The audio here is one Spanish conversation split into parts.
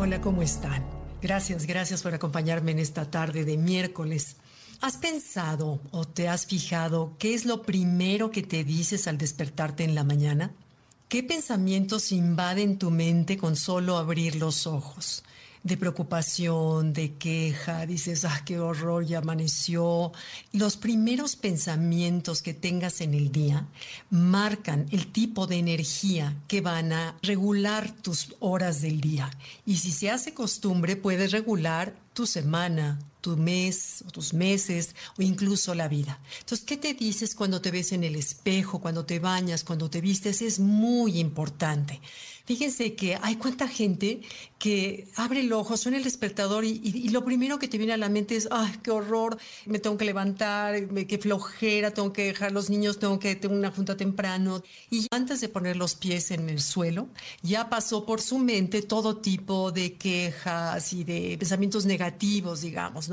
Hola, ¿cómo están? Gracias, gracias por acompañarme en esta tarde de miércoles. ¿Has pensado o te has fijado qué es lo primero que te dices al despertarte en la mañana? ¿Qué pensamientos invaden tu mente con solo abrir los ojos? De preocupación, de queja, dices, ah, qué horror, ya amaneció. Los primeros pensamientos que tengas en el día marcan el tipo de energía que van a regular tus horas del día. Y si se hace costumbre, puedes regular tu semana, tu mes, o tus meses, o incluso la vida. Entonces, ¿qué te dices cuando te ves en el espejo, cuando te bañas, cuando te vistes? Es muy importante. Fíjense que hay cuánta gente que abre el ojo, suena el despertador y, lo primero que te viene a la mente es, ay, qué horror, me tengo que levantar, qué flojera, tengo que dejar los niños, tengo que tener una junta temprano. Y antes de poner los pies en el suelo, ya pasó por su mente todo tipo de quejas y de pensamientos negativos, digamos,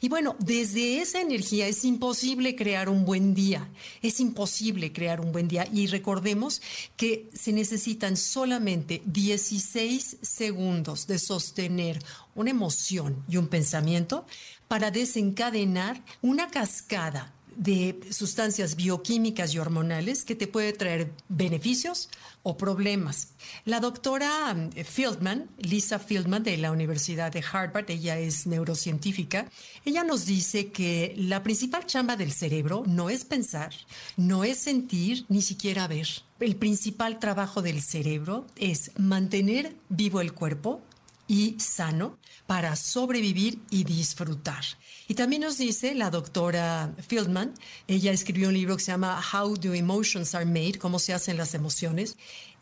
Y bueno, desde esa energía es imposible crear un buen día, es imposible crear un buen día. Y recordemos que se necesitan solamente 16 segundos de sostener una emoción y un pensamiento para desencadenar una cascada de sustancias bioquímicas y hormonales que te puede traer beneficios o problemas. La doctora um, Fieldman, Lisa Fieldman de la Universidad de Harvard, ella es neurocientífica, ella nos dice que la principal chamba del cerebro no es pensar, no es sentir, ni siquiera ver. El principal trabajo del cerebro es mantener vivo el cuerpo y sano para sobrevivir y disfrutar. Y también nos dice la doctora Fieldman, ella escribió un libro que se llama How Do Emotions Are Made, cómo se hacen las emociones.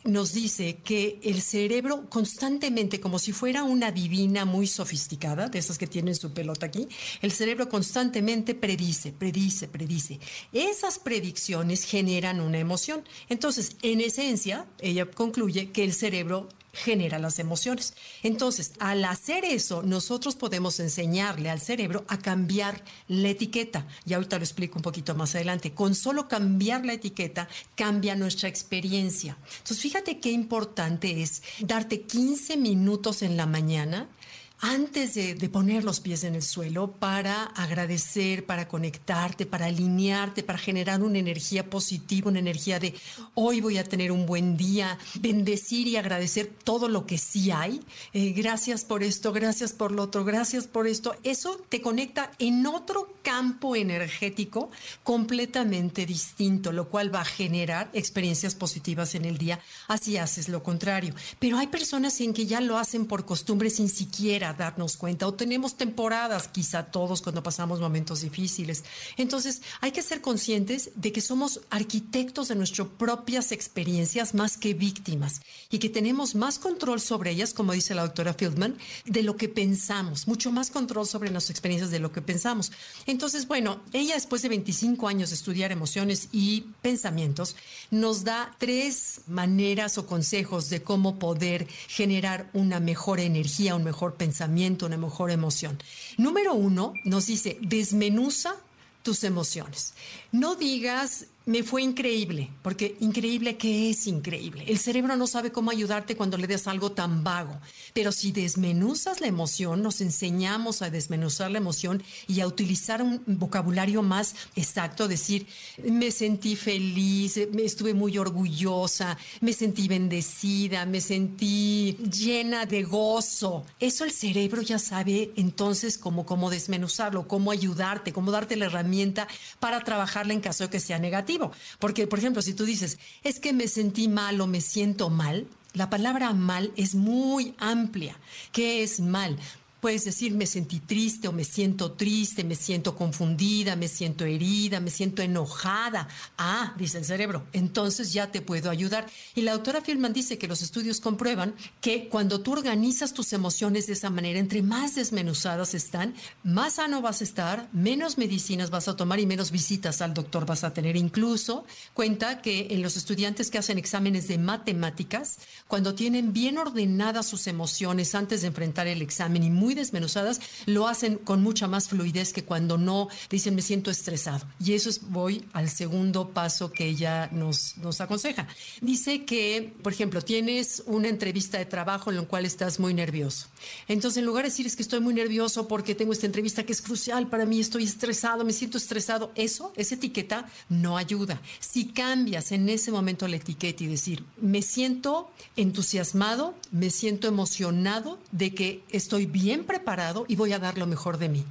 Nos dice que el cerebro constantemente, como si fuera una divina muy sofisticada, de esas que tienen su pelota aquí, el cerebro constantemente predice, predice, predice. Esas predicciones generan una emoción. Entonces, en esencia, ella concluye que el cerebro genera las emociones. Entonces, al hacer eso, nosotros podemos enseñarle al cerebro a cambiar la etiqueta. Y ahorita lo explico un poquito más adelante. Con solo cambiar la etiqueta, cambia nuestra experiencia. Entonces, fíjate qué importante es darte 15 minutos en la mañana antes de, poner los pies en el suelo para agradecer, para conectarte, para alinearte, para generar una energía positiva, una energía de hoy voy a tener un buen día, bendecir y agradecer todo lo que sí hay. Eh, gracias por esto, gracias por lo otro, gracias por esto. Eso te conecta en otro campo energético completamente distinto, lo cual va a generar experiencias positivas en el día. Así haces lo contrario. Pero hay personas en que ya lo hacen por costumbre sin siquiera darnos cuenta o tenemos temporadas, quizá todos cuando pasamos momentos difíciles. Entonces hay que ser conscientes de que somos arquitectos de nuestras propias experiencias más que víctimas y que tenemos más control sobre ellas, como dice la doctora Fieldman, de lo que pensamos, mucho más control sobre nuestras experiencias de lo que pensamos. Entonces, bueno, ella después de 25 años de estudiar emociones y pensamientos, nos da tres maneras o consejos de cómo poder generar una mejor energía, un mejor pensamiento una mejor emoción. Número uno, nos dice, desmenuza tus emociones. No digas, me fue increíble, porque increíble que es increíble. El cerebro no sabe cómo ayudarte cuando le des algo tan vago. Pero si desmenuzas la emoción, nos enseñamos a desmenuzar la emoción y a utilizar un vocabulario más exacto, decir, me sentí feliz, me estuve muy orgullosa, me sentí bendecida, me sentí llena de gozo. Eso el cerebro ya sabe entonces cómo, cómo desmenuzarlo, cómo ayudarte, cómo darte la herramienta para trabajarla en caso de que sea Porque, por ejemplo, si tú dices, es que me sentí mal o me siento mal, la palabra mal es muy amplia. ¿Qué es mal? Puedes decir, me sentí triste o me siento triste, me siento confundida, me siento herida, me siento enojada. Ah, dice el cerebro, entonces ya te puedo ayudar. Y la doctora Filman dice que los estudios comprueban que cuando tú organizas tus emociones de esa manera, entre más desmenuzadas están, más sano vas a estar, menos medicinas vas a tomar y menos visitas al doctor vas a tener. Incluso cuenta que en los estudiantes que hacen exámenes de matemáticas, cuando tienen bien ordenadas sus emociones antes de enfrentar el examen y muy desmenuzadas, lo hacen con mucha más fluidez que cuando no dicen me siento estresado. Y eso es, voy al segundo paso que ella nos, nos aconseja. Dice que, por ejemplo, tienes una entrevista de trabajo en la cual estás muy nervioso. Entonces, en lugar de decir es que estoy muy nervioso porque tengo esta entrevista que es crucial para mí, estoy estresado, me siento estresado, eso, esa etiqueta no ayuda. Si cambias en ese momento la etiqueta y decir, me siento entusiasmado, me siento emocionado de que estoy bien preparado y voy a dar lo mejor de mí.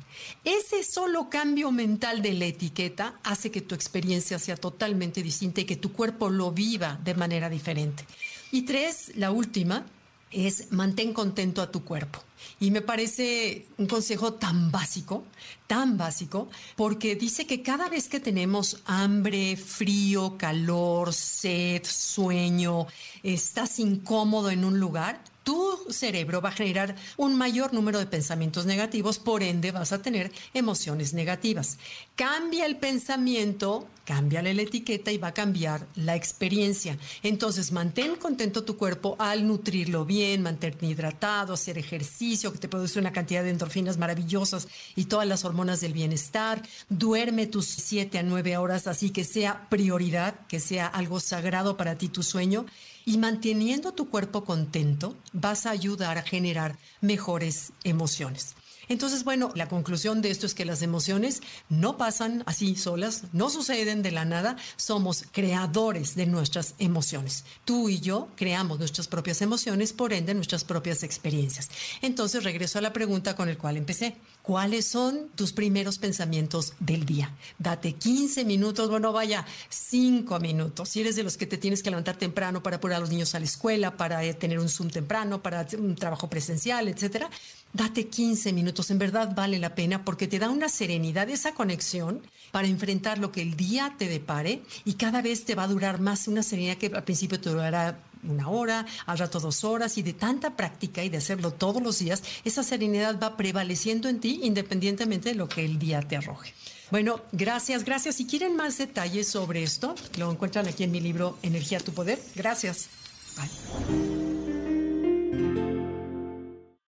Ese solo cambio mental de la etiqueta hace que tu experiencia sea totalmente distinta y que tu cuerpo lo viva de manera diferente. Y tres, la última, es mantén contento a tu cuerpo. Y me parece un consejo tan básico, tan básico, porque dice que cada vez que tenemos hambre, frío, calor, sed, sueño, estás incómodo en un lugar, tu cerebro va a generar un mayor número de pensamientos negativos, por ende vas a tener emociones negativas. Cambia el pensamiento, cambia la etiqueta y va a cambiar la experiencia. Entonces, mantén contento tu cuerpo al nutrirlo bien, mantenerte hidratado, hacer ejercicio que te produce una cantidad de endorfinas maravillosas y todas las hormonas del bienestar. Duerme tus 7 a 9 horas, así que sea prioridad, que sea algo sagrado para ti tu sueño y manteniendo tu cuerpo contento, vas a ayudar a generar mejores emociones. Entonces, bueno, la conclusión de esto es que las emociones no pasan así solas, no suceden de la nada, somos creadores de nuestras emociones. Tú y yo creamos nuestras propias emociones, por ende nuestras propias experiencias. Entonces, regreso a la pregunta con el cual empecé. ¿Cuáles son tus primeros pensamientos del día? Date 15 minutos, bueno, vaya, 5 minutos. Si eres de los que te tienes que levantar temprano para poner a los niños a la escuela, para eh, tener un Zoom temprano, para hacer un trabajo presencial, etcétera, date 15 minutos, en verdad vale la pena porque te da una serenidad, esa conexión para enfrentar lo que el día te depare y cada vez te va a durar más una serenidad que al principio te durará una hora, al rato dos horas y de tanta práctica y de hacerlo todos los días, esa serenidad va prevaleciendo en ti independientemente de lo que el día te arroje. Bueno, gracias, gracias. Si quieren más detalles sobre esto, lo encuentran aquí en mi libro Energía tu Poder. Gracias. Bye.